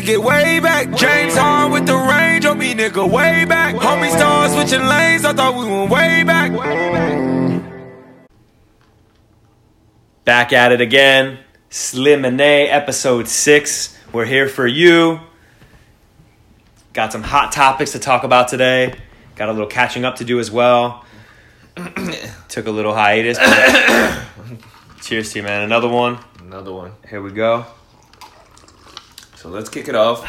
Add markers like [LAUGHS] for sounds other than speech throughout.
took it way back. James Hard with the range on me, nigga, way back. Homie stars switching lanes, I thought we went way back. Back at it again. Slim and A, episode six. We're here for you. Got some hot topics to talk about today. Got a little catching up to do as well. [COUGHS] Took a little hiatus. but- [COUGHS] Cheers to you, man. Another one. Another one. Here we go. So let's kick it off.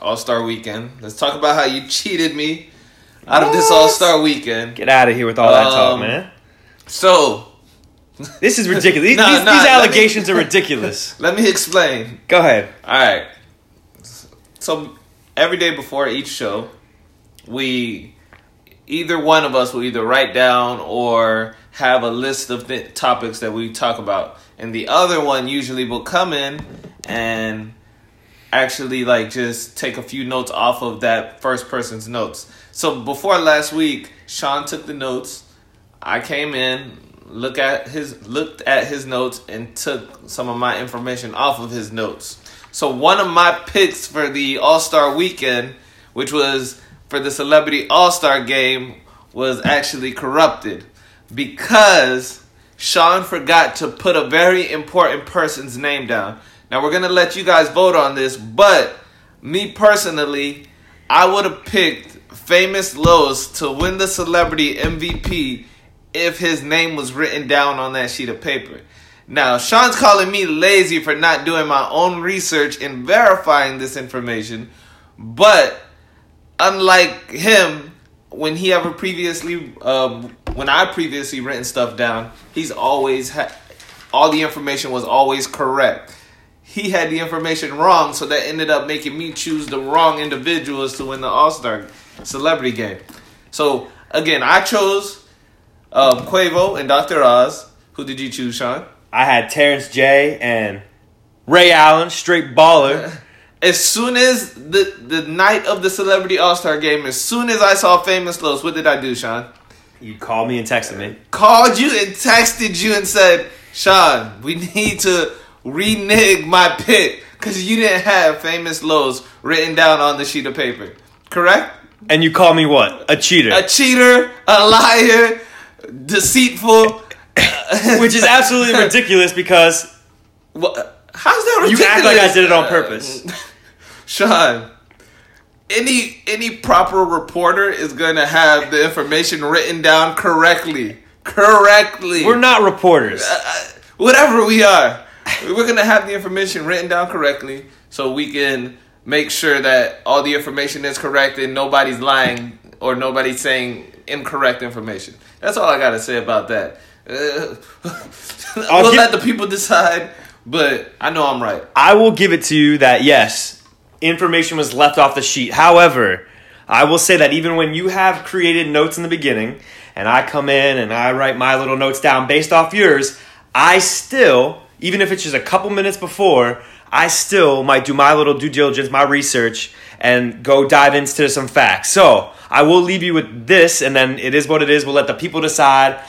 All Star Weekend. Let's talk about how you cheated me out of this All Star Weekend. Get out of here with all that talk, Um, man. So [LAUGHS] This is ridiculous. These, [LAUGHS] Nah, these, nah, these let me- allegations are [LAUGHS] ridiculous. let me explain. Go ahead. All right. So every day before each show, we either one of us will either write down or have a list of th- topics that we talk about, and the other one usually will come in and actually like just take a few notes off of that first person's notes. So before last week, Sean took the notes. I came in, look at his looked at his notes and took some of my information off of his notes. So one of my picks for the All-Star weekend, which was for the Celebrity All-Star game, was actually corrupted because Sean forgot to put a very important person's name down. Now we're gonna let you guys vote on this, but me personally, I would have picked Famous Los to win the celebrity MVP if his name was written down on that sheet of paper. Now, Sean's calling me lazy for not doing my own research and verifying this information, but unlike him, when he ever previously, um, when I previously written stuff down, he's always had all the information was always correct. He had the information wrong, so that ended up making me choose the wrong individuals to win the All Star Celebrity Game. So again, I chose um, Quavo and Dr. Oz. Who did you choose, Sean? I had Terrence J and Ray Allen, straight baller. [LAUGHS] As soon as the the night of the Celebrity All Star Game, as soon as I saw Famous Los, what did I do, Sean? You called me and texted me. called you and texted you and said, Sean, we [LAUGHS] need to renege my pick because you didn't have famous Los written down on the sheet of paper. Correct? And you call me what? A cheater. A cheater, a liar, deceitful. Which is absolutely [LAUGHS] ridiculous because Wha- How's that ridiculous? you act like I did it on purpose. [LAUGHS] Sean, any any proper reporter is gonna have the information written down correctly. Correctly. We're not reporters. uh, whatever we are, [LAUGHS] we're gonna have the information written down correctly so we can make sure that all the information is correct and nobody's lying or nobody's saying incorrect information. That's all I gotta say about that. Uh, I'll [LAUGHS] we'll give- let the people decide, but I know I'm right. I will give it to you that yes, information was left off the sheet. However, I will say that even when you have created notes in the beginning and I come in and I write my little notes down based off yours, I still, even if it's just a couple minutes before, I still might do my little due diligence, my research, and go dive into some facts. So I will leave you with this, and then it is what it is. We'll let the people decide.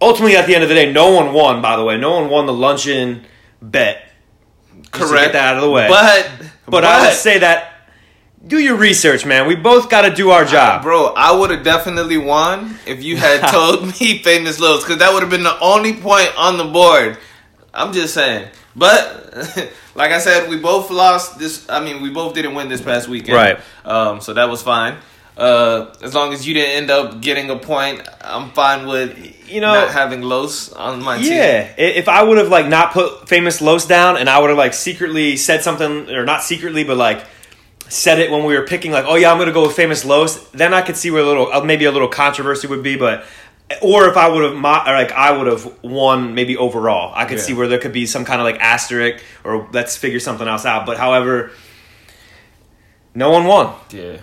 Ultimately, at the end of the day, no one won, by the way. No one won the luncheon bet. Just to Correct. get that out of the way. But But I would say that do your research, man. We both got to do our job. Bro, I would have definitely won if you had [LAUGHS] told me famous Los, because that would have been the only point on the board. I'm just saying. But [LAUGHS] like I said, we both lost this. I mean, we both didn't win this past weekend, Right. Um, so that was fine. Uh, as long as you didn't end up getting a point, I'm fine with You know- not having Los on my team. Yeah, if I would have like not put famous Los down, and I would have like secretly said something, or not secretly, but like said it when we were picking, like, oh yeah, I'm gonna go with famous Los, then I could see where a little, uh, maybe a little controversy would be, but. Or if I would have, like I would have won maybe overall, I could Yeah. see where there could be some kind of like asterisk, or let's figure something else out. But however, no one won. Yeah.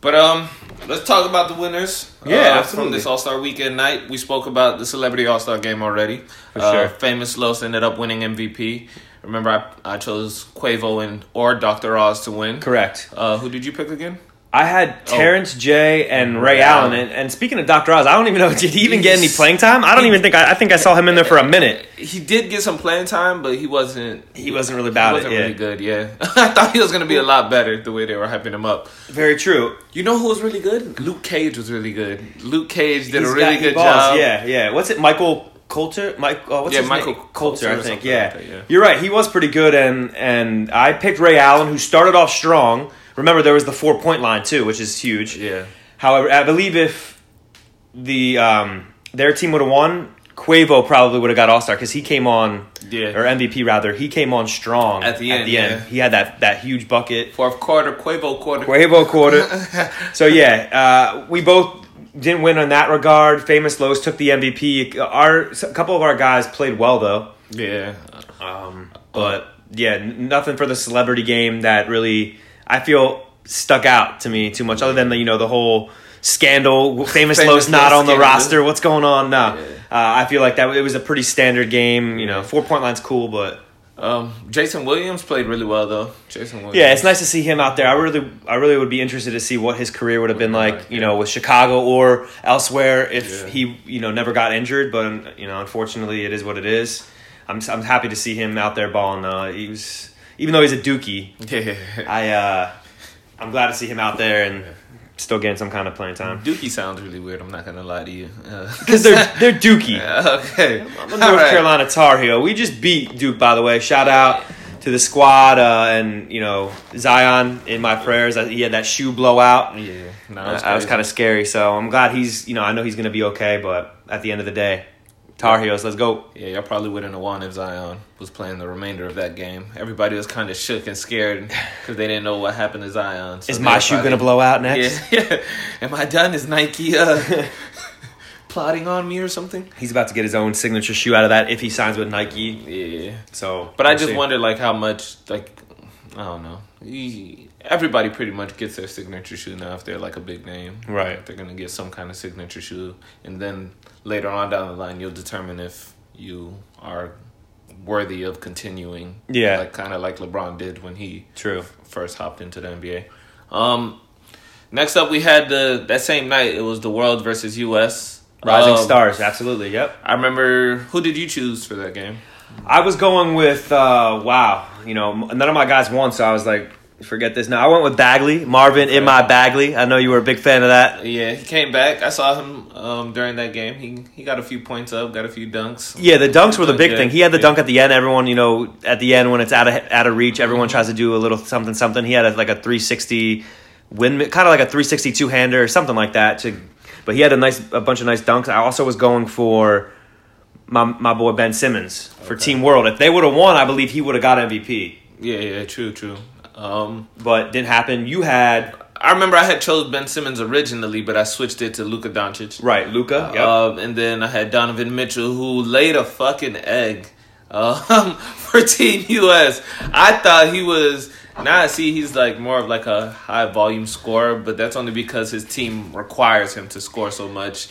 But um, let's talk about the winners. Yeah, uh, from this All Star Weekend night. We spoke about the Celebrity All Star Game already. For Uh, sure. Famous Los ended up winning MVP. Remember, I, I chose Quavo and or Dr. Oz to win. Correct. Uh, who did you pick again? I had oh. Terrence J and Ray Ray Allen, and, and speaking of Dr. Oz, I don't even know [LAUGHS] did he even get any playing time? I don't even think I, I think I saw him in there for a minute. He did get some playing time, but he wasn't. He wasn't really bad. He wasn't it. Yeah. really good. Yeah, [LAUGHS] I thought he was gonna be a lot better the way they were hyping him up. Very true. You know who was really good? Luke Cage was really good. Luke Cage did He's a really good balls, job. Yeah, yeah. What's it? Michael Colter? Mike? Oh, what's Yeah, Michael name? Colter I think. Yeah. like that, yeah. you're right. He was pretty good, and and I picked Ray Allen, who started off strong. Remember, there was the four point line too, which is huge. Yeah. However, I believe if the um, their team would have won, Quavo probably would have got All Star because he came on, Yeah. or MVP rather. He came on strong At the At end, the end, yeah. he had that that huge bucket. Fourth quarter, Quavo quarter. Quavo quarter. [LAUGHS] so yeah, uh, we both didn't win in that regard. Famous Los took the MVP. Our a couple of our guys played well though, Yeah. um, but yeah, nothing for the celebrity game that really I feel stuck out to me too much. Other than the you know the whole scandal. [LAUGHS] Famous, Famous Los not on the scandal. roster. What's going on now? Yeah. Uh, I feel like that it was a pretty standard game. You know, four point line's cool, but. Um, Jason Williams played really well though. Jason Williams. Yeah, it's nice to see him out there. I really, I really would be interested to see what his career would have been like, you know, with Chicago or elsewhere if Yeah. he, you know, never got injured. But you know, unfortunately, it is what it is. I'm, I'm happy to see him out there balling. Uh, he was, even though he's a dookie, [LAUGHS] I, uh, I'm glad to see him out there and still getting some kind of playing time Dookie sounds really weird. I'm not gonna lie to you. Uh, because they're [LAUGHS] they're dookie. okay. I'm a North Carolina Tar Heel. We just beat Duke, by the way. Shout out to the squad uh, and you know Zion in my prayers. Uh, He had that shoe blowout. Yeah. No, Uh, I was kind of scary, so I'm glad he's you know I know he's gonna be okay. But at the end of the day, Tar Heels, let's go. Yeah, y'all probably wouldn't have won if Zion was playing the remainder of that game. Everybody was kind of shook and scared [LAUGHS] because they didn't know what happened to Zion. So Is my shoe probably- gonna blow out next? [LAUGHS] Yeah, yeah. Am I done? Is Nike uh, [LAUGHS] plotting on me or something? He's about to get his own signature shoe out of that if he signs with Nike. Yeah. So, But I just see. wonder, like, how much, like, I don't know. Everybody pretty much gets their signature shoe now if they're like a big name. Right. They're gonna get some kind of signature shoe, and then later on down the line, you'll determine if you are worthy of continuing. Yeah. Like kind of like LeBron did when he True. first hopped into the NBA. Um, next up, we had the that same night. It was the World versus U.S. Rising Um, Stars, absolutely. Yep. I remember. Who did you choose for that game? I was going with uh, wow. You know, none of my guys won, so I was like, forget this. Now I went with Bagley, Marvin in my Bagley. I know you were a big fan of that. Yeah, he came back. I saw him um, during that game. He he got a few points up, got a few dunks. Yeah, the dunks were the big Yeah, thing. He had the yeah. dunk at the end. Everyone, you know, at the end when it's out of out of reach, everyone tries to do a little something something. He had a, like a 360 win, kind of like a three sixty two hander or something like that. To, but he had a nice a bunch of nice dunks. I also was going for my my boy Ben Simmons for Okay. Team World. If they would have won, I believe he would have got MVP. Yeah, yeah, true, true. Um, But didn't happen. You had I remember I had chose Ben Simmons originally, but I switched it to Luka Doncic. right Luka. Yep. Um, and then I had Donovan Mitchell, who laid a fucking egg um, [LAUGHS] for Team US. I thought he was. Now I see he's like more of like a high volume scorer, but that's only because his team requires him to score so much.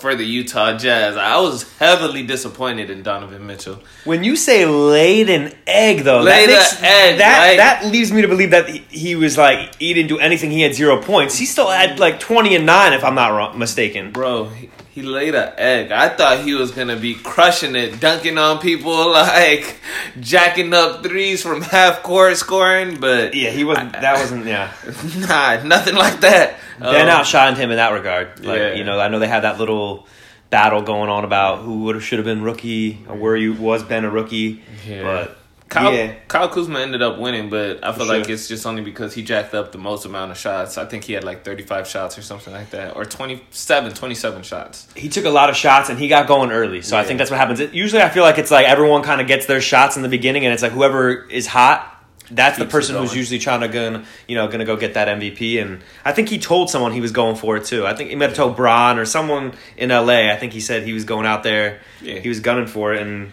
For the Utah Jazz, I was heavily disappointed in Donovan Mitchell. When you say laid an egg, though, Laid that makes, egg, that right? that leads me to believe that he, he was like he didn't do anything. He had zero points. He still had like twenty and nine, if I'm not wrong, mistaken. Bro, he, laid an egg. I thought he was gonna be crushing it, dunking on people, [LAUGHS] like jacking up threes from half court scoring, but Yeah, he wasn't. That wasn't. Yeah, [LAUGHS] nah, nothing like that. Ben Um, outshined him in that regard. Like Yeah. you know, I know they had that little battle going on about who would have should have been rookie or where you was Ben a rookie. Yeah. But Kyle, yeah, Kyle Kuzma ended up winning, but I feel For like it's just only because he jacked up the most amount of shots. I think he had like 35 shots or something like that, or 27, 27 shots. he took a lot of shots and he got going early. So I think that's what happens. It, usually, I feel like it's like everyone kind of gets their shots in the beginning, and it's like whoever is hot. That's the Keeps it person who's usually trying to gonna you know gonna go get that MVP, and I think he told someone he was going for it too. I think he might have told Bron or someone in LA. I think he said he was going out there, Yeah. he was gunning for it, and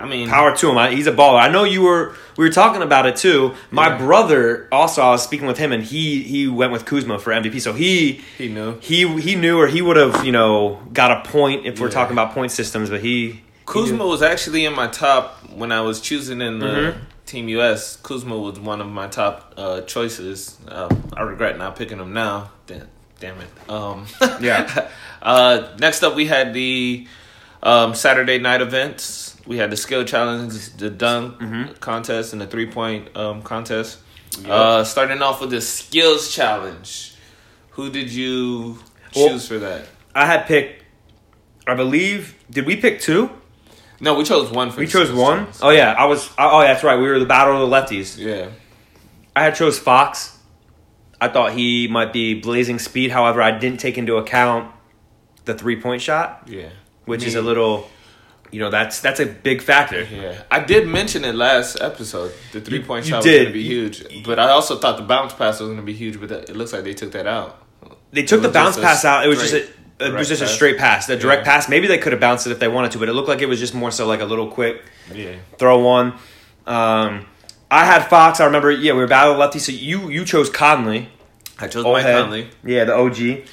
I mean, power to him. I, he's a baller. I know you were we were talking about it too. My Yeah. brother also I was speaking with him, and he he went with Kuzma for MVP. So he he knew. he he knew or he would have you know got a point if we're talking about point systems. But he Kuzma was actually in my top when I was choosing in the Mhm. Team US, Kuzma was one of my top uh, choices. Um, I regret not picking him now. Damn, damn it. Um, Yeah. [LAUGHS] uh, next up, we had the um, Saturday night events. We had the skill challenge, the dunk Mm-hmm. contest, and the three point um, contest. Uh, starting off with the skills challenge. Who did you Well- choose for that? I had picked. I believe. Did we pick two? No, we chose one for We chose one. challenge. Oh yeah, I was. Oh yeah, that's right. We were the battle of the lefties. Yeah. I had chose Fox. I thought he might be blazing speed. However, I didn't take into account the three point shot, Yeah. which is a little. You know, that's that's a big factor. Yeah, I did mention it last episode. The three point you shot was going to be huge, but I also thought the bounce pass was going to be huge. But that, it looks like they took that out. They took the bounce pass out. It was just a. straight It was direct just a straight pass, the direct Yeah. pass. Maybe they could have bounced it if they wanted to, but it looked like it was just more so like a little quick Yeah, throw one. Um, I had Fox. I remember. Yeah, we were battle of lefties. So you you chose Conley. I chose Old Mike head. Conley. Yeah, the OG.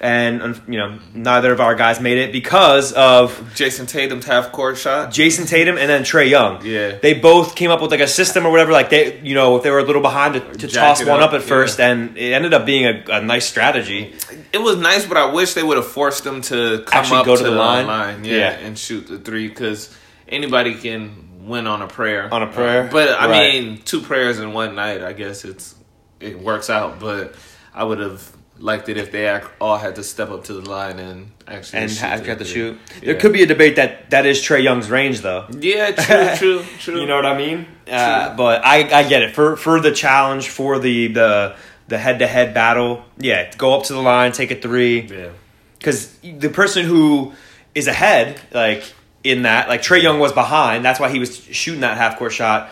And you know, neither of our guys made it because of Jayson Tatum's half court shot. Jason Tatum and then Trae Young. Yeah. They both came up with like a system or whatever. Like they, you know, if they were a little behind to, to toss one up, up at first, yeah. and it ended up being a, a nice strategy. It was nice, but I wish they would have forced them to come Actually up go to, to the the line? line, yeah, Yeah. and shoot the three because anybody can win on a prayer. On a prayer? but I Right. mean, two prayers in one night. I guess it's it works out, but I would have liked it if they all had to step up to the line and actually And shoot have to shoot. Yeah. There could be a debate that that is Trae Young's range, though. Yeah, true, true, [LAUGHS] true. You know what I mean? Uh, but I, I get it for for the challenge for the the the head to head battle. Yeah, go up to the line, take a three. yeah, because the person who is ahead, like in that, like Trey Young was behind. That's why he was shooting that half court shot.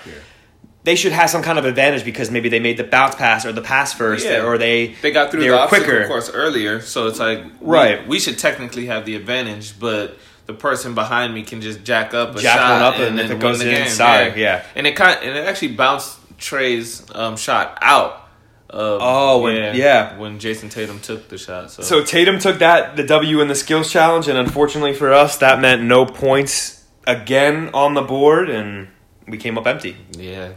They should have some kind of advantage because maybe they made the bounce pass or the pass first, Yeah. or they they got through they the obstacle quicker. course earlier, so it's like Right. We, should technically have the advantage, but the person behind me can just jack up a Jack shot one up, and then if it goes the in, game. sorry, yeah. And it kind and it actually bounced Trae's um, shot out. Of, Oh, when- yeah. when Jayson Tatum took the shot. So, So Tatum took that the W in the skills challenge, and unfortunately for us, that meant no points again on the board, and we came up empty. yeah.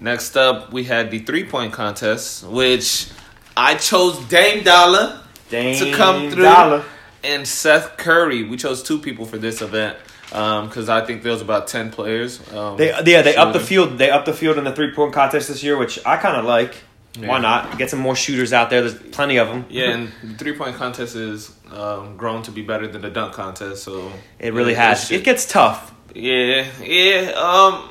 Next up, we had the three point contest, which I chose Dame Dolla. to come through. Dollar. and Seth Curry. We chose two people for this event because I think there was about ten players. Um, They yeah they up the field they up the field in the three point contest this year, which I kind of like. Why not get some more shooters out there? There's plenty of them. Yeah, and the three point contest is um, grown to be better than the dunk contest. So it really Yeah, has. It gets tough. Yeah, yeah. Um,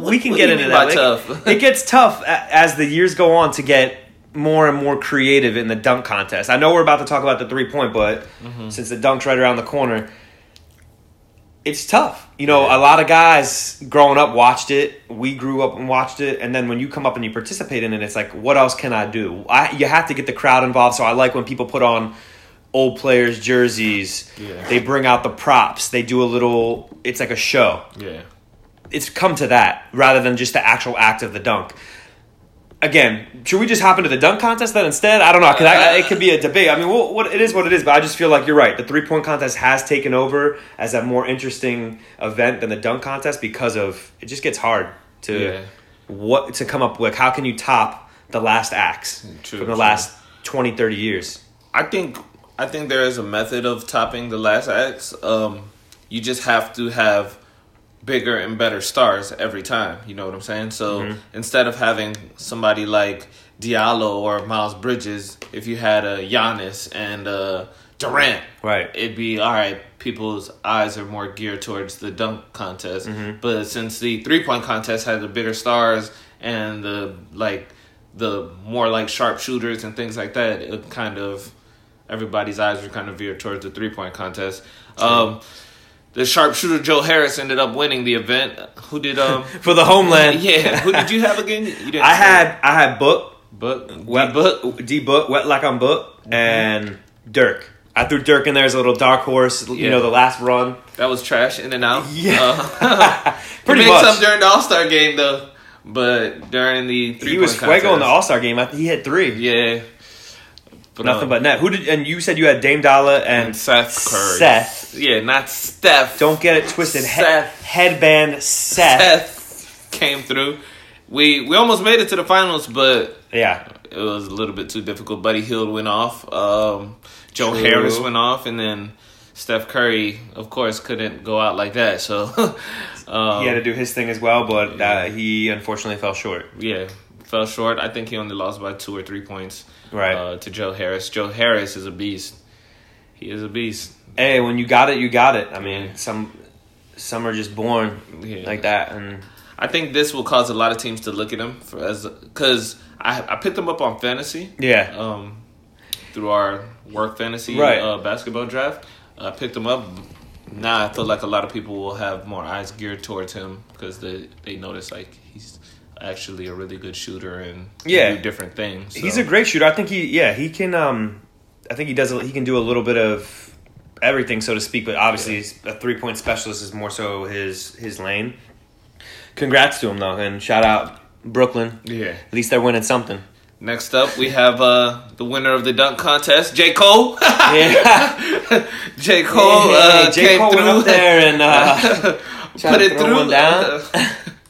what- we can get into that. tough. it gets tough as the years go on to get more and more creative in the dunk contest. I know we're about to talk about the three point, but Mm-hmm. since the dunk's right around the corner, it's tough. You know, Yeah. a lot of guys growing up watched it. We grew up and watched it, and then when you come up and you participate in it, it's like, what else can I do? I you have to get the crowd involved. So I like when people put on old players' jerseys. Yeah. They bring out the props. They do a little. It's like a show yeah, it's come to that rather than just the actual act of the dunk. Again, should we just hop into the dunk contest then instead? I don't know. 'cause I, it could be a debate. I mean, well, what it is, what it is. But I just feel like you're right. The three point contest has taken over as a more interesting event than the dunk contest because of it. Just gets hard to Yeah. what to come up with. How can you top the last acts True, from the true. last 20, 30 years? I think I think there is a method of topping the last acts. Um, you just have to have bigger and better stars every time. You know what I'm saying? So Mm-hmm. instead of having somebody like Diallo or Miles Bridges, if you had a Giannis and uh, Durant, Right. it'd be all right. People's eyes are more geared towards the dunk contest, Mm-hmm. but since the three point contest had the bigger stars and the like, the more like sharpshooters and things like that, it kind of everybody's eyes were kind of veered towards the three point contest. Um, the sharpshooter Joe Harris ended up winning the event. Who did um? [LAUGHS] For the homeland, yeah, who did you have again? You I had I had Book, Book, Wet Book. D Book, Wet Like I'm Book, and Dirk. I threw Dirk in there as a little dark horse. You Yeah. know, the last run. That was trash in and out. Yeah. Uh, [LAUGHS] [LAUGHS] Pretty he made much. some during the All Star game though, but during the three He was fuego in the All Star game. I he had three. Yeah, but Nothing um, but net. Who did? And you said you had Dame Dolla and, and Seth Curry. Seth. Yeah, not Steph. Don't get it twisted. He- Seth. headband Seth. Seth. came through. We we almost made it to the finals, but Yeah. it was a little bit too difficult. Buddy Hield went off. Um, Joe True. Harris went off, and then Steph Curry, of course, couldn't go out like that. So, [LAUGHS] um, He had to do his thing as well, but uh, he unfortunately fell short. yeah, fell short. I think he only lost by two or three points. Right. Uh, to Joe Harris. Joe Harris is a beast. He is a beast. Hey, when you got it, you got it. I mean, Yeah. some some are just born Yeah. like that, and I think this will cause a lot of teams to look at him for as because I I picked him up on fantasy. yeah, um, through our work fantasy Right. uh, basketball draft. I picked him up. Now I feel like a lot of people will have more eyes geared towards him because they they notice like he's actually a really good shooter and Yeah. do different things. he's a great shooter. I think he, yeah, he can. Um, I think he does. a- He can do a little bit of everything, so to speak. But obviously, he's a three point specialist is more so his his lane. Congrats to him though, and shout out Brooklyn. yeah. At least they're winning something. Next up, we have uh, the winner of the dunk contest, J Cole. [LAUGHS] Yeah, J Cole uh, J came Cole through. went up there and uh, [LAUGHS] put it through down [LAUGHS]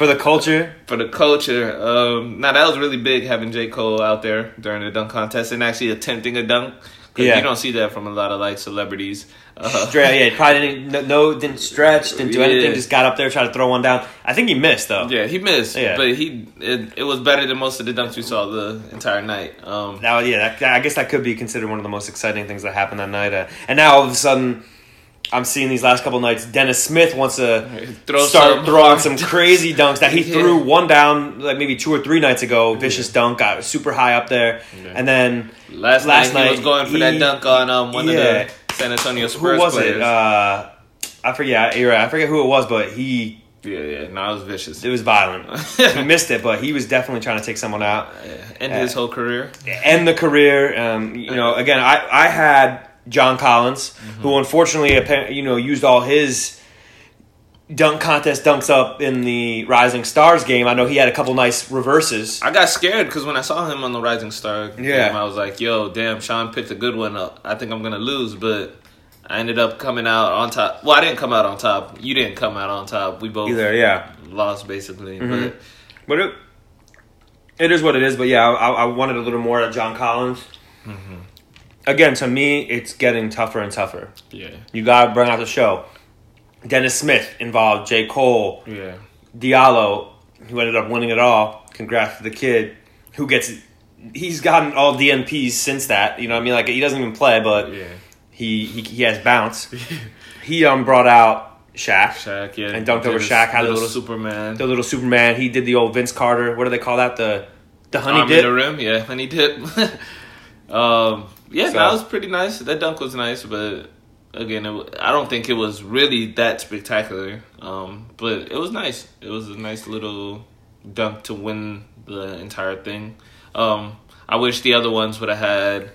for the culture. for the culture. Um, now that was really big having J Cole out there during the dunk contest and actually attempting a dunk. Yeah. you don't see that from a lot of like celebrities. Uh, Straight, yeah, probably didn't no, no didn't stretch, didn't do anything, Yeah. just got up there, tried to throw one down. I think he missed though. yeah, he missed, Yeah. but he it, it was better than most of the dunks we saw the entire night. Um, Now, yeah, that, I guess that could be considered one of the most exciting things that happened that night. Uh, and now all of a sudden, I'm seeing these last couple nights. Dennis Smith wants to [LAUGHS] Throw start some throwing [LAUGHS] some crazy dunks that he Yeah. threw one down like maybe two or three nights ago. Vicious dunk, got super high up there, Yeah. and then last, Last night, he was going for he- that dunk on um, one yeah. of the San Antonio Spurs who was players. it? Uh, I forget. You're right. I forget who it was, but he yeah, yeah, no, it was vicious. it was violent. [LAUGHS] he missed it, but he was definitely trying to take someone out. Yeah, End his whole career. end the career. Um, you know, again, I, I had John Collins, who unfortunately, you know, used all his dunk contest dunks up in the Rising Stars game. I know he had a couple nice reverses. I got scared because when I saw him on the Rising Star Yeah. game, I was like, "Yo, damn, Sean picked a good one up. I think I'm gonna lose." But I ended up coming out on top. Well, I didn't come out on top. You didn't come out on top. We both Either, yeah, lost basically. Mhm. But but it, it is what it is. But yeah, I, I wanted a little more of John Collins. Again, to me, it's getting tougher and tougher. yeah, You got to bring out the show. Dennis Smith involved, J. Cole, yeah, Diallo, who ended up winning it all. Congrats to the kid who gets. He's gotten all DNPs since that. You know what I mean? Like he doesn't even play, but yeah. he he, he has bounce. [LAUGHS] he um brought out Shaq, Shaq, yeah, And dunked over Shaq, had a little- Superman. the little Superman. He did the old Vince Carter. What do they call that? The the honey Arm dip. the rim, yeah, honey dip. [LAUGHS] um, yeah, So- that was pretty nice. That dunk was nice, but again, it, I don't think it was really that spectacular. Um, but it was nice. It was a nice little dunk to win the entire thing. Um, I wish the other ones would have had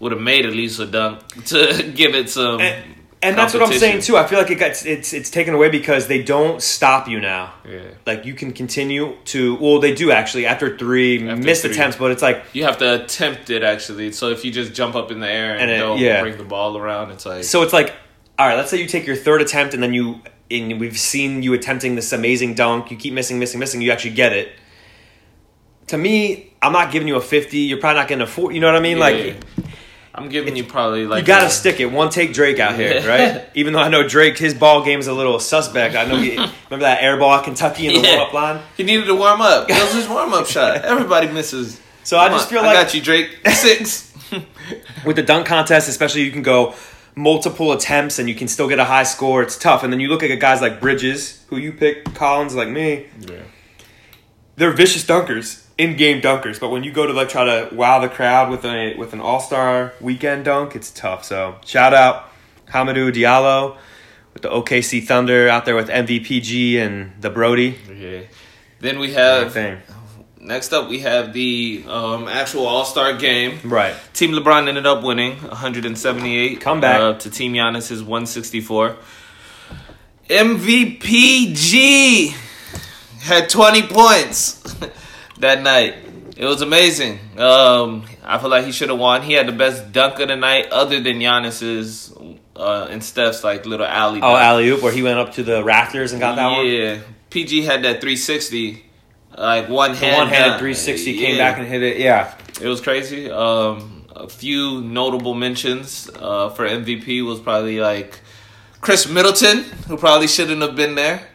would have made at least a dunk [LAUGHS] to give it some. And, and that's what I'm saying too. I feel like it gets it's it's taken away because they don't stop you now. Yeah. Like you can continue to. Well, they do actually after three After missed three. attempts, but it's like You have to attempt it actually. So if you just jump up in the air and, And it- don't yeah. bring the ball around, it's like So it's like, all right, let's say you take your third attempt and then you, and we've seen you attempting this amazing dunk. You keep missing, missing, missing. You actually get it. To me, I'm not giving you a 50. You're probably not getting a 4. You know what I mean? Yeah. like, I'm giving you probably like you got to a- stick it. One take Drake out here, Yeah. right? [LAUGHS] Even though I know Drake, his ball game is a little suspect. I know he, [LAUGHS] remember that air ball at Kentucky in the Yeah. warm up line? He needed to warm up. That was his warm up [LAUGHS] shot. Everybody misses. So I just on, feel like I got you, Drake. Six. with the dunk contest, especially, you can go multiple attempts and you can still get a high score. It's tough. And then you look at guys like Bridges, who you pick, Collins, like me. yeah. they're vicious dunkers, in-game dunkers. But when you go to like try to wow the crowd with a with an all-star weekend dunk, it's tough. So shout out Hamidou Diallo with the OKC Thunder out there with MVPG and the Brodie. Yeah. Then we have thing. next up we have the um, actual All Star game. Right. Team LeBron ended up winning 178. Comeback. uh, to Team Giannis's 164. MVPG had 20 points [LAUGHS] that night. It was amazing. Um, I feel like he should have won. He had the best dunk of the night, other than Giannis's uh, and Steph's like little alley. Oh, alley oop, where he went up to the rafters and got that one. yeah, PG had that 360, like one hand. one handed dunk. 360 came Yeah. back and hit it. Yeah. It was crazy. Um, a few notable mentions uh, for MVP was probably like Khris Middleton, who probably shouldn't have been there.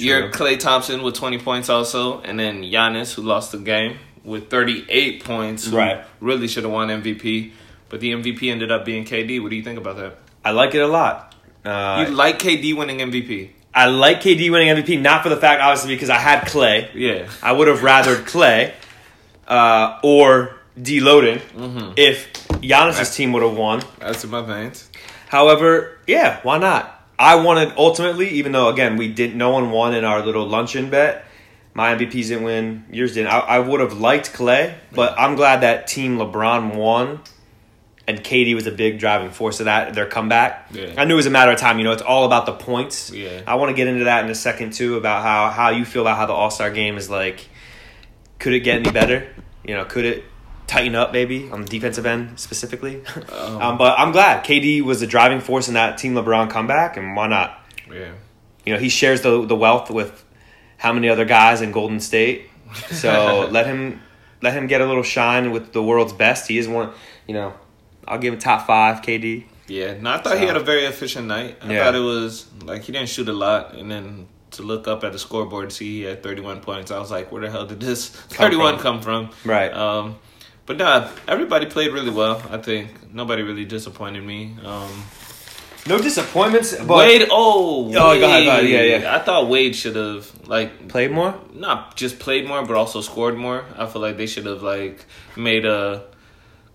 Your Klay Thompson with 20 points also, and then Giannis, who lost the game with 38 points, Right. really should have won MVP. But the MVP ended up being KD. What do you think about that? I like it a lot. Uh, you like KD winning MVP? I like KD winning MVP, not for the fact, obviously, because I had Klay. Yeah. I would have rathered Klay uh, or deloading Mm-hmm. if Giannis's team would have won. That's in my veins. However, yeah, why not? I wanted ultimately, even though again we didn't, no one won in our little luncheon bet. My MVPs didn't win. Yours didn't. I, I would have liked Klay, but I'm glad that Team LeBron won, and KD was a big driving force of that their comeback. Yeah. I knew it was a matter of time. You know, it's all about the points. Yeah. I want to get into that in a second too about how how you feel about how the All Star game is like. Could it get any better? You know, could it tighten up maybe on the defensive end specifically? Um, but I'm glad KD was the driving force in that Team LeBron comeback, and why not? Yeah. You know, he shares the the wealth with how many other guys in Golden State. So [LAUGHS] let him let him get a little shine with the world's best. He is one. You know, I'll give him top five. KD. Yeah, no, I thought he had a very efficient night. I Yeah. thought it was like he didn't shoot a lot, and then to look up at the scoreboard and see he had 31 points, I was like, where the hell did this 31 from? come from? Right. Um, but nah, everybody played really well. I think nobody really disappointed me. Um, No disappointments, but Wade, oh, Wade. go ahead, go ahead. Yeah, yeah. I thought Wade should have like played more. not just played more, but also scored more. I feel like they should have like made a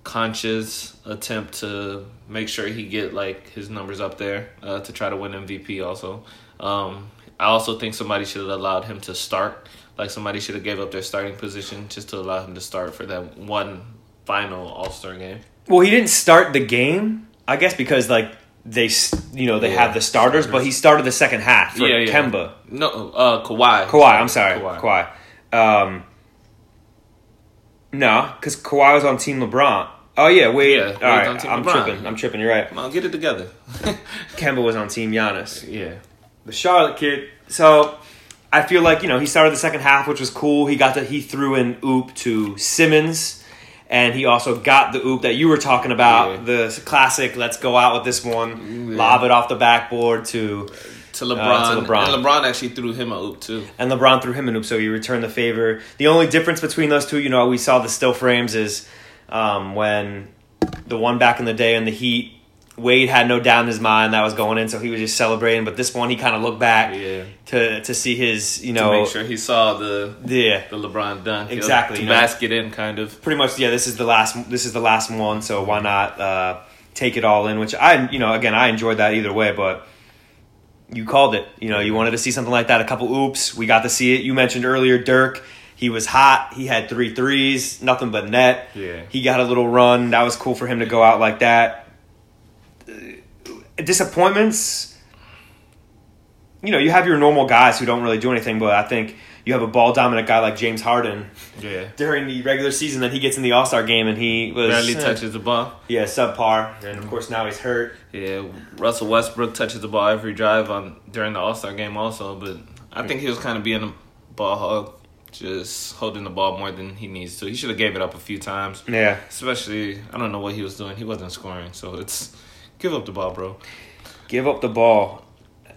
conscious attempt to make sure he get like his numbers up there uh, to try to win MVP. Also, um, I also think somebody should have allowed him to start. Like somebody should have gave up their starting position just to allow him to start for that one final All Star game. Well, he didn't start the game, I guess, because like they, you know, they Yeah, have the starters, but he started the second half for Yeah, yeah. Kemba. No, uh, Kawhi. Kawhi, I'm sorry, Kawhi. Kawhi. Um, no, because Kawhi was on Team LeBron. Oh yeah, wait. Yeah, all right, I'm LeBron. tripping. I'm tripping. You're right. Come on, get it together. [LAUGHS] Kemba was on Team Giannis. yeah. the Charlotte kid. So I feel like you know he started the second half, which was cool. He got the he threw an oop to Simmons, and he also got the oop that you were talking about, Yeah. the classic. Let's go out with this one, Yeah. lob it off the backboard to, To LeBron. Uh, to LeBron. And LeBron actually threw him a oop too. and LeBron threw him an oop, so he returned the favor. The only difference between those two, you know, we saw the still frames is um, when the one back in the day in the Heat. Wade had no doubt in his mind that was going in, so he was just celebrating. But this one, he kind of looked back Yeah. to to see his, you To know, make sure he saw the yeah, the LeBron dunk. Exactly, To you know. basket in kind of. pretty much yeah this is the last this is the last one so why not uh, take it all in which i you know again i enjoyed that either way but you called it you know you wanted to see something like that a couple oops we got to see it you mentioned earlier dirk he was hot he had three threes nothing but net Yeah. he got a little run that was cool for him to go out like that disappointments you know you have your normal guys who don't really do anything but i think you have a ball dominant guy like james harden Yeah. during the regular season that he gets in the All Star game and he was Barely touches the ball. Yeah, subpar, and of course now he's hurt. Yeah. Russell Westbrook touches the ball every drive on during the All Star game also, but I think he was kind of being a ball hog, just holding the ball more than he needs to. He should have gave it up a few times. Yeah, Especially, I don't know what he was doing. He wasn't scoring, so it's give up the ball, bro. give up the ball,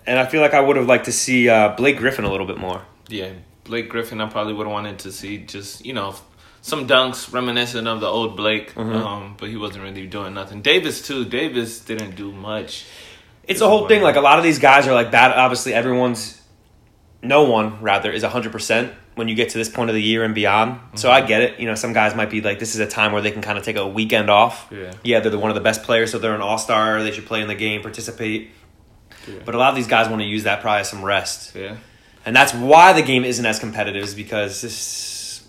and I feel like I would have liked to see uh, Blake Griffin a little bit more. Yeah, Blake Griffin, I probably would have wanted to see just you know some dunks reminiscent of the old Blake, Mm-hmm. um, but he wasn't really doing nothing. Davis too. Davis didn't do much. It's a whole thing. Like a lot of these guys are like bad. Obviously, everyone's, no one rather is hundred percent when you get to this point of the year and beyond. So I get it. You know, some guys might be like, this is a time where they can kind of take a weekend off. Yeah. yeah, they're the, one of the best players, so they're an all star. They should play in the game, participate. Yeah. But a lot of these guys want to use that probably as some rest. Yeah. And that's why the game isn't as competitive, is because this,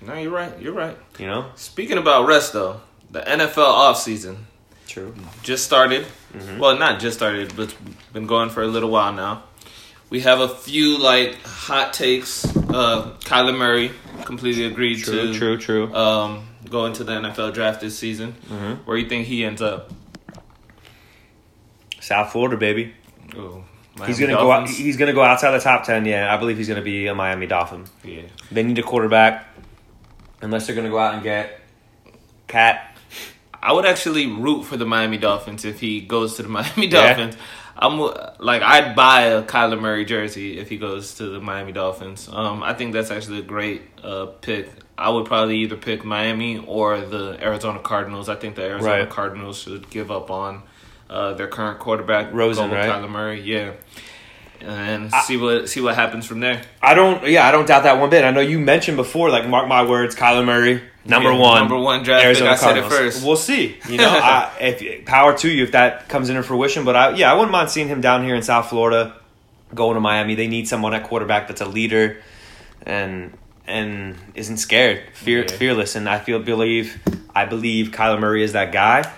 No, you're right. You're right. you know, Speaking about rest though, the NFL offseason true. just started. Mm-hmm. Well, not just started, but it's been going for a little while now. We have a few like hot takes. Uh, Kyler Murray completely agreed True, to true, true. um, go into the NFL draft this season. Mhm. Where you think he ends up? South Florida, baby. Oh, He's gonna go out. He's gonna go outside the top ten. Yeah, I believe he's gonna be a Miami Dolphin. Yeah. They need a quarterback, unless they're gonna go out and get Cat. I would actually root for the Miami Dolphins if he goes to the [LAUGHS] Miami Yeah. Dolphins. I'm like I'd buy a Kyler Murray jersey if he goes to the Miami Dolphins. Um, I think that's actually a great uh, pick. I would probably either pick Miami or the Arizona Cardinals. I think the Arizona Right. Cardinals should give up on uh, their current quarterback, Rosen, right? Kyler Murray, yeah, and see what see what happens from there. I don't. Yeah, I don't doubt that one bit. I know you mentioned before, like mark my words, Kyler Murray, number Yeah, one, number one draft pick. I said it first. We'll see. You know, [LAUGHS] I, if power to you if that comes into fruition. But I, yeah, I wouldn't mind seeing him down here in South Florida, going to Miami. They need someone at quarterback that's a leader, and and isn't scared, fear, Yeah. fearless. And I feel believe I believe Kyler Murray is that guy.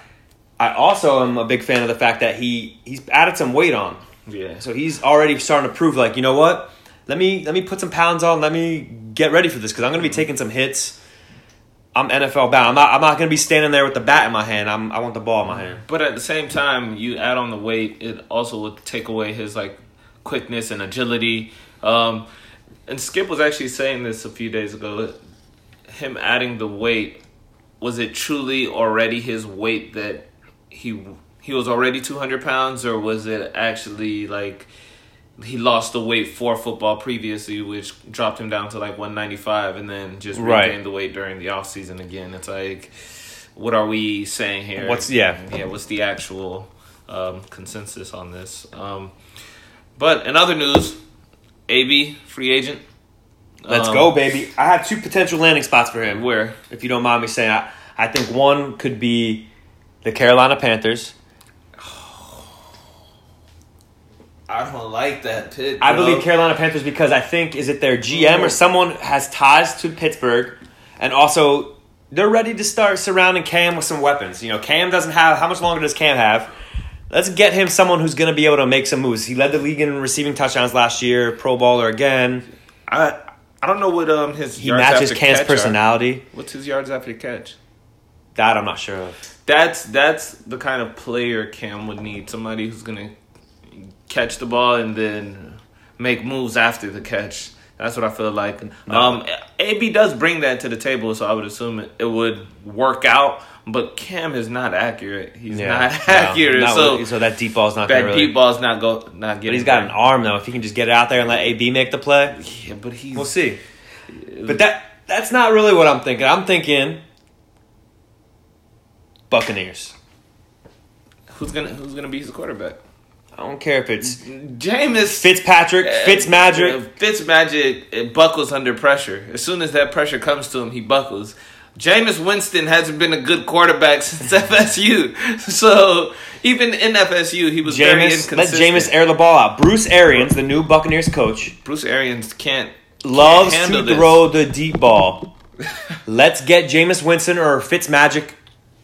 I also am a big fan of the fact that he he's added some weight on. Yeah, So he's already starting to prove, like, you know what? Let me let me put some pounds on. Let me get ready for this because I'm going to be mm-hmm. taking some hits. I'm NFL bound. I'm not. I'm not going to be standing there with the bat in my hand. I'm. I want the ball in my hand. But at the same time, you add on the weight, it also would take away his like quickness and agility. Um, and Skip was actually saying this a few days ago. Him adding the weight, was it truly already his weight that he he was already two hundred pounds, or was it actually like he lost the weight for football previously, which dropped him down to like one ninety five, and then just Right. regained the weight during the off season again? It's like, what are we saying here? What's- yeah. yeah? What's the actual um, consensus on this? Um, but in other news, AB free agent. Let's Um, go, baby. I have two potential landing spots for him. Where If you don't mind me saying, I, I think one could be the Carolina Panthers. I don't like that pick. I believe Carolina Panthers because I think is it their GM or someone has ties to Pittsburgh, and also they're ready to start surrounding Cam with some weapons. You know, Cam doesn't have how much longer does Cam have? Let's get him someone who's going to be able to make some moves. He led the league in receiving touchdowns last year, Pro Bowler again. I I don't know what um his He matches Cam's catch are. personality. What's his yards after the catch? That I'm not sure of. That's that's the kind of player Cam would need. Somebody who's gonna catch the ball and then make moves after the catch. That's what I feel like. Um, AB does bring that to the table, so I would assume it, it would work out. But Cam is not accurate. He's not [LAUGHS] no, accurate. not so really- so that deep ball's not going that really. deep ball's not go not getting. But he's got an arm though. If he can just get it out there and let AB make the play, Yeah, but he's we'll see. But that that's not really what I'm thinking. I'm thinking Buccaneers. who's gonna who's gonna be his quarterback? I don't care if it's Jameis Fitzpatrick, Fitzmagic. Fitzmagic it buckles under pressure. As soon as that pressure comes to him, he buckles. Jameis Winston hasn't been a good quarterback [LAUGHS] since FSU. [LAUGHS] So even in FSU, he was very Jameis, let inconsistent. Jameis air the ball out. Bruce Arians, the new Buccaneers coach, Bruce Arians can't loves can't to this. throw the deep ball. [LAUGHS] Let's get Jameis Winston or Fitzmagic.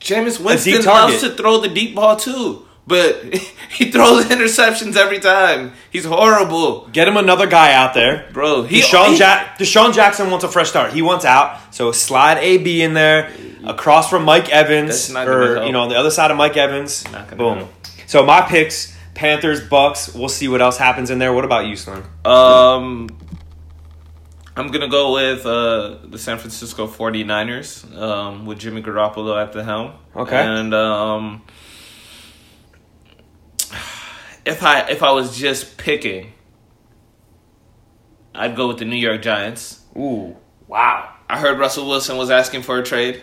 Jameis Winston loves to throw the deep ball too, but [LAUGHS] he throws [LAUGHS] interceptions every time. He's horrible, Get him another guy out there. bro. He, Deshaun, he- ja- DeSean Jackson wants a fresh start. He wants out. So slide AB in there across from Mike Evans That's not gonna or you know on the other side of Mike Evans. Boom. help. So my picks: Panthers, Bucks. We'll see what else happens in there. What about you, Slim? Um, I'm gonna go with uh, the San Francisco 49ers um, with Jimmy Garoppolo at the helm. Okay. And um, if I if I was just picking, I'd go with the New York Giants. Ooh, wow. I heard Russell Wilson was asking for a trade,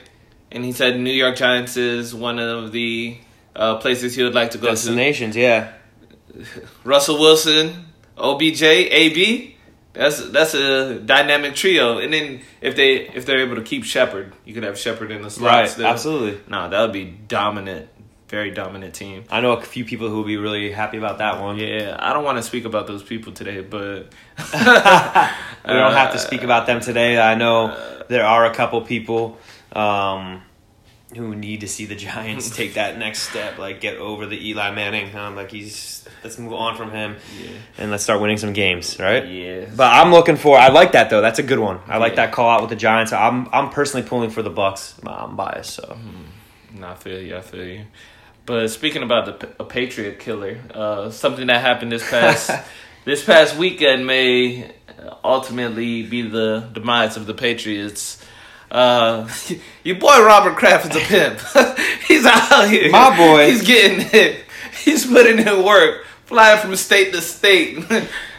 and he said New York Giants is one of the uh, places he would like to go to. Destinations, yeah. [LAUGHS] Russell Wilson, OBJ, AB. That's that's a dynamic trio. And then if they if they're able to keep Shepard, you could have Shepard in the slot. Right, still. absolutely. No, that would be dominant, very dominant team. I know a few people who will be really happy about that one. Yeah, I don't want to speak about those people today, but [LAUGHS] [LAUGHS] We don't have to speak about them today. I know there are a couple people um, who need to see the Giants take that [LAUGHS] next step, like get over the Eli Manning. Um, like he's let's move on from him and let's start winning some games, right? yeah. But I'm looking for. I like that though. That's a good one. I like Yeah. that call out with the Giants. I'm I'm personally pulling for the Bucks. I'm biased, so No, I feel you. I feel you. But speaking about the a Patriot killer, uh, something that happened this past [LAUGHS] this past weekend may ultimately be the demise of the Patriots. Uh, [LAUGHS] your boy Robert Kraft is a pimp. [LAUGHS] He's out here. My boy. He's getting it. He's putting in work, flying from state to state.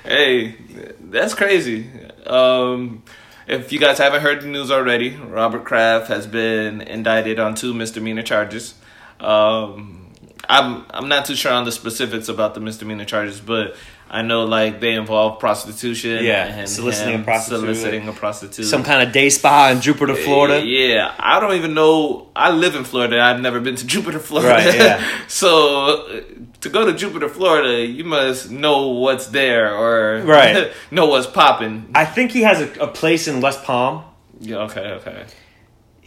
hey, that's crazy. Um, if you guys haven't heard the news already, Robert Kraft has been indicted on two misdemeanor charges. Um, I'm I'm not too sure on the specifics about the misdemeanor charges, but I know like they involve prostitution. Yeah, and soliciting a prostitute. soliciting a prostitute. Some kind of day spa in Jupiter, Florida. Yeah, I don't even know. I live in Florida. I've never been to [LAUGHS] Jupiter, Florida. Right, yeah. [LAUGHS] so uh, to go to Jupiter, Florida, you must know what's there or Right. [LAUGHS] know what's popping. I think he has a, a place in West Palm. Yeah. Okay. Okay.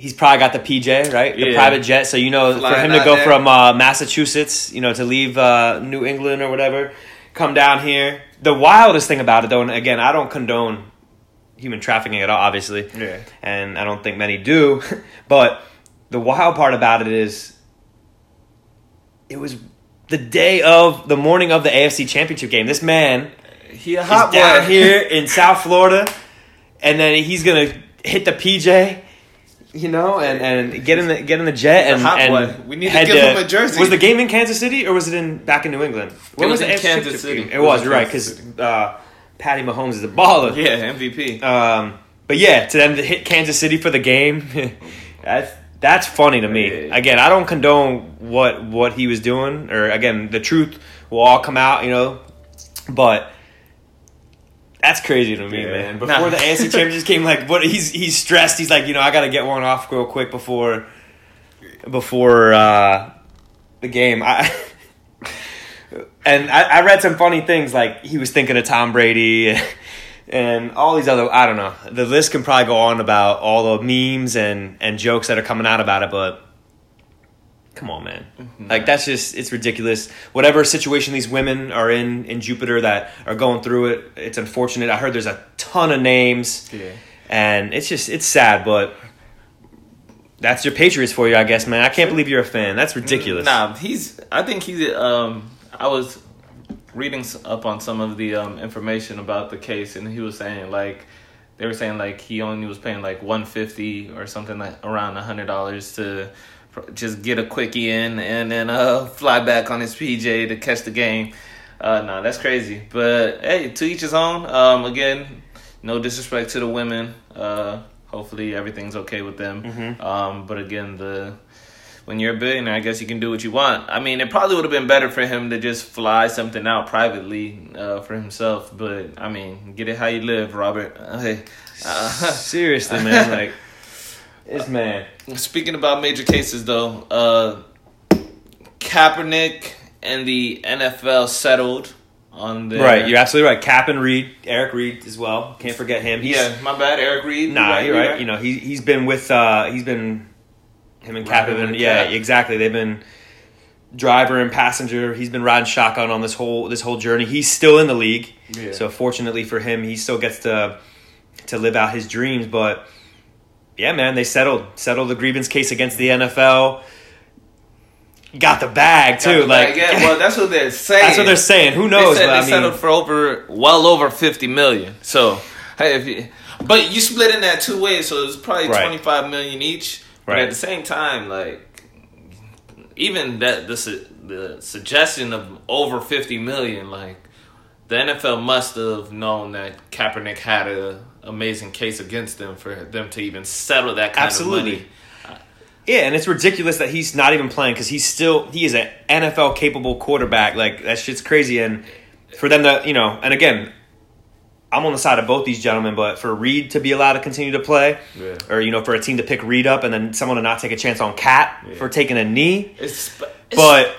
He's probably got the PJ, right? The Yeah. private jet. So you know, for him to go there. from uh, Massachusetts, you know, to leave uh, New England or whatever, come down here. The wildest thing about it, though, and again, I don't condone human trafficking at all, obviously, Yeah. and I don't think many do. [LAUGHS] but the wild part about it is, it was the day of the morning of the AFC Championship game. This man He a He's hot down boy. here [LAUGHS] in South Florida, and then he's gonna hit the PJ, you know, and, and get in the get in the jet and, hot and. We need to give him a jersey. Was the game in Kansas City or was it in back in New England? Where was in Kansas City. It It was was right because uh, Patty Mahomes is a baller. Yeah, MVP. Um, but yeah, to them to hit Kansas City for the game, [LAUGHS] that's that's funny to me. Again, I don't condone what what he was doing, or again, the truth will all come out, you know. But that's crazy to me, Yeah. man. Before Nah. the AFC [LAUGHS] Champions came, like, what he's he's stressed. He's like, you know, I got to get one off real quick before before uh, the game. I. [LAUGHS] And I, I read some funny things like he was thinking of Tom Brady [LAUGHS] and all these other I don't know. The list can probably go on about all the memes and, and jokes that are coming out about it, but come on man. Like that's just it's ridiculous. Whatever situation these women are in in Jupiter that are going through it, it's unfortunate. I heard there's a ton of names Yeah. and it's just it's sad, but that's your Patriots for you, I guess, man. I can't believe you're a fan. That's ridiculous. Nah, he's. I think he's. Um, I was reading up on some of the um, information about the case, and he was saying like they were saying like he only was paying like one fifty or something like around a hundred dollars to just get a quickie in and then uh fly back on his PJ to catch the game. Uh, no, that's crazy. But hey, to each his own. Um, again, no disrespect to the women. Uh, hopefully everything's okay with them. Um, but again, the when you're a billionaire, I guess you can do what you want. I mean, it probably would have been better for him to just fly something out privately uh, for himself. But I mean, get it how you live, Robert. [LAUGHS] Hey, uh, [LAUGHS] Seriously, man. Like this man. Speaking about major cases, though, uh, Kaepernick and the NFL settled on the Right, you're absolutely right. Cap and Reid, Eric Reid as well. Can't forget him. He's, Yeah, my bad, Eric Reid. Nah, you're right. You know, he he's been with uh he's been him and Cap have been yeah, Cap. exactly. They've been driver and passenger. He's been riding shotgun on this whole this whole journey. He's still in the league. Yeah. So fortunately for him, he still gets to to live out his dreams, but yeah, man, they settled settled the grievance case against the NFL. Got the bag too. like yeah, well, that's what they're saying. [LAUGHS] that's what they're saying. Who knows? They said but they I mean, settled for over, well over fifty million. So, hey, if you, but you split in that two ways, so it's probably Right. twenty five million each. But Right. at the same time, like even that the su- the suggestion of over fifty million, like the NFL must have known that Kaepernick had a amazing case against them for them to even settle that kind Absolutely. of money. Yeah, and it's ridiculous that he's not even playing because he's still he is an NFL capable quarterback. Like that shit's crazy, and for them to you know, and again, I'm on the side of both these gentlemen, but for Reid to be allowed to continue to play, Yeah. or you know, for a team to pick Reid up and then someone to not take a chance on Cap Yeah. for taking a knee, It's, it's but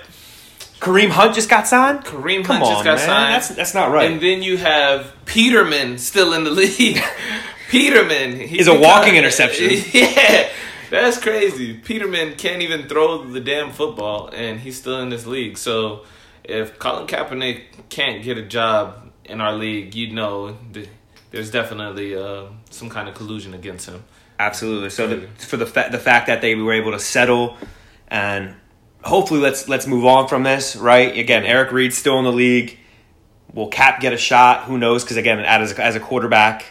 Kareem Hunt just got signed. Kareem Come Hunt just on, got man. signed. That's that's not right. And then you have Peterman still in the league. [LAUGHS] Peterman Is a walking interception. [LAUGHS] Yeah, that's crazy. Peterman can't even throw the damn football, and he's still in this league. So if Colin Kaepernick can't get a job in our league, you know there's definitely uh, some kind of collusion against him. Absolutely. So the, for the fa- the fact that they were able to settle and hopefully let's let's move on from this. Right? Again, Eric Reid's still in the league. Will Cap get a shot? Who knows? Because again, as a, as a quarterback,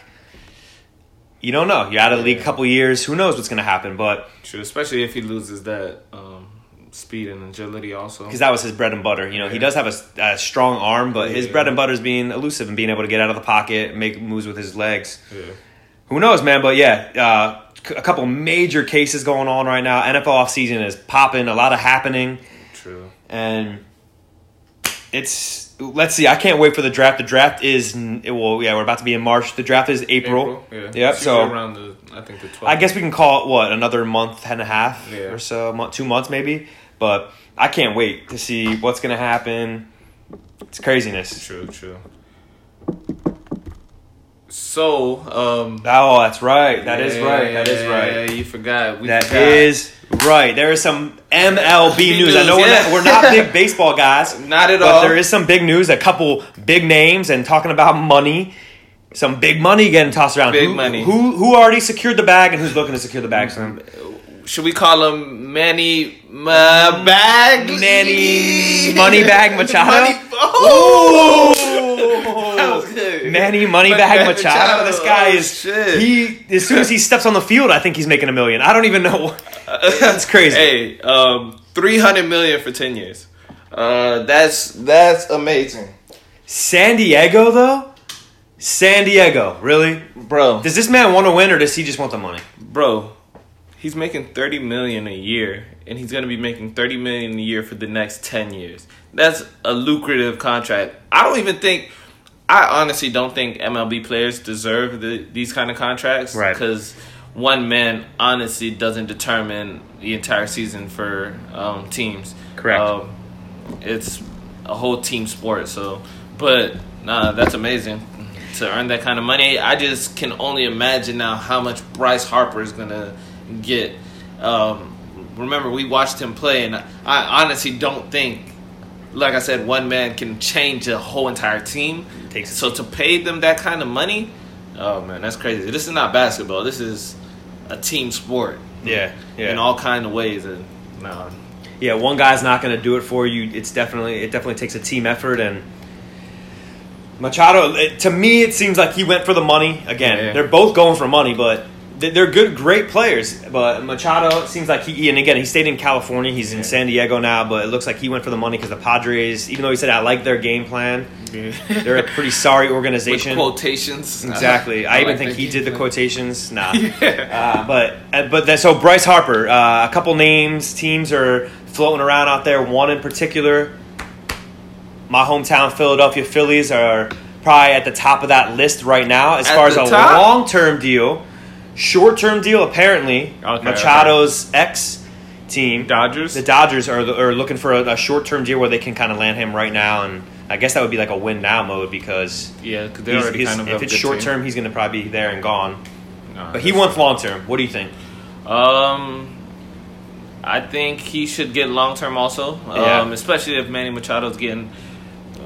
you don't know. You're out of the league a couple years. Who knows what's going to happen? But True, especially if he loses that um, speed and agility also. because that was his bread and butter. You know, he does have a strong arm, but his bread and butter is being elusive and being able to get out of the pocket, make moves with his legs. Yeah. Who knows, man? But yeah, uh, a couple major cases going on right now. NFL offseason is popping, a lot of happening, True. and it's. Let's see. I can't wait for the draft. The draft is well, yeah, we're about to be in March. The draft is April. yeah. Yep. It's So around the I think the 12th. I guess we can call it what another month and a half Yeah. or so, mo- two months maybe. But I can't wait to see what's gonna happen. It's craziness. True, true. So, um Oh, that's right. That is right. That is yeah, right. You forgot. We That forgot. is right. There is some MLB news. I know we're, not, we're not big [LAUGHS] baseball guys, Not at all. but there is some big news. A couple big names and talking about money. Some big money getting tossed around. Big who, money. Who who already secured the bag and who's looking to secure the bag? Sam? Should we call him Manny Ma Bag? Manny Money Bag Machado? Money, oh! [LAUGHS] That was good. Manny Moneybag Machado. This guy Oh, is shit. he. As soon as he steps on the field, I think he's making a million. I don't even know. [LAUGHS] That's crazy. Hey, um, three hundred million for ten years. Uh, that's that's amazing, San Diego though. San Diego, really? bro. Does this man want to win or does he just want the money? bro, he's making thirty million a year, and he's gonna be making thirty million a year for the next ten years. That's a lucrative contract. I don't even think. I honestly don't think MLB players deserve the, these kind of contracts, Right. Because one man honestly doesn't determine the entire season for um, teams. Correct. Um, it's a whole team sport. So, but nah, that's amazing to earn that kind of money. I just can only imagine now how much Bryce Harper is gonna get. Um, remember, we watched him play, and I honestly don't think, like I said, one man can change a whole entire team. Takes so to pay them that kind of money, oh man, that's crazy. This is not basketball. This is a team sport. Yeah, yeah. In all kind of ways, and no, Yeah, one guy's not going to do it for you. It's definitely it definitely takes a team effort and Machado it, to me it seems like he went for the money. Again, Yeah. they're both going for money, but they're good great players, but Machado seems like he and again he stayed in California. He's in Yeah. San Diego now, but it looks like he went for the money cuz the Padres, even though he said I like their game plan, they're a pretty sorry [LAUGHS] with organization. quotations. Exactly. [LAUGHS] I, even like think he did the quotations. [LAUGHS] Nah. uh, but uh, but then, so Bryce Harper, uh, a couple names, teams are floating around out there. One in particular, my hometown Philadelphia Phillies are probably at the top of that list right now as At far as a long term deal. Short term deal, apparently. Okay, Machado's ex team, Dodgers. the Dodgers, are, are looking for a, a short term deal where they can kind of land him right now. And I guess that would be like a win now mode because yeah, they already kind of if it's short term, he's going to probably be there and gone. Nah, But he wants long term. What do you think? Um, I think he should get long term also. Yeah. Um, especially if Manny Machado's getting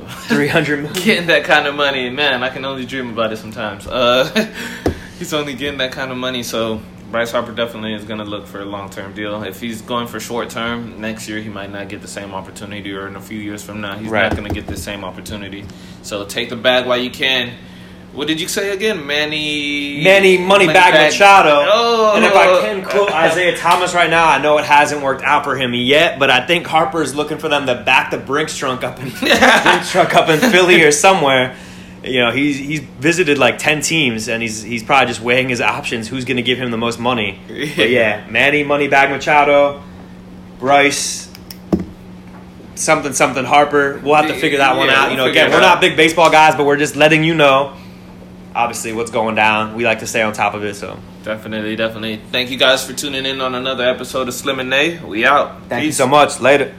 Three hundred [LAUGHS] getting that kind of money. Man, I can only dream about it sometimes. Uh, [LAUGHS] he's only getting that kind of money, so Bryce Harper definitely is going to look for a long term deal. If he's going for short term, next year he might not get the same opportunity, or in a few years from now, he's Right. not going to get the same opportunity. So take the bag while you can. What did you say again, Manny? Manny Moneybag Machado. Oh, and if I can quote Isaiah Thomas right now, I know it hasn't worked out for him yet, but I think Harper's looking for them to back the Brinks trunk up in [LAUGHS] Brinks truck up in Philly or somewhere. You know, he's he's visited like ten teams, and he's he's probably just weighing his options. Who's going to give him the most money? [LAUGHS] But yeah, Manny Moneybag Machado, Bryce. Something, something Harper. We'll have to figure that one Yeah, out. You know, again, we're not big baseball guys, but we're just letting you know obviously what's going down. We like to stay on top of it. So Definitely, definitely. Thank you guys for tuning in on another episode of Slim and Nay. We out. thank you so much. Later.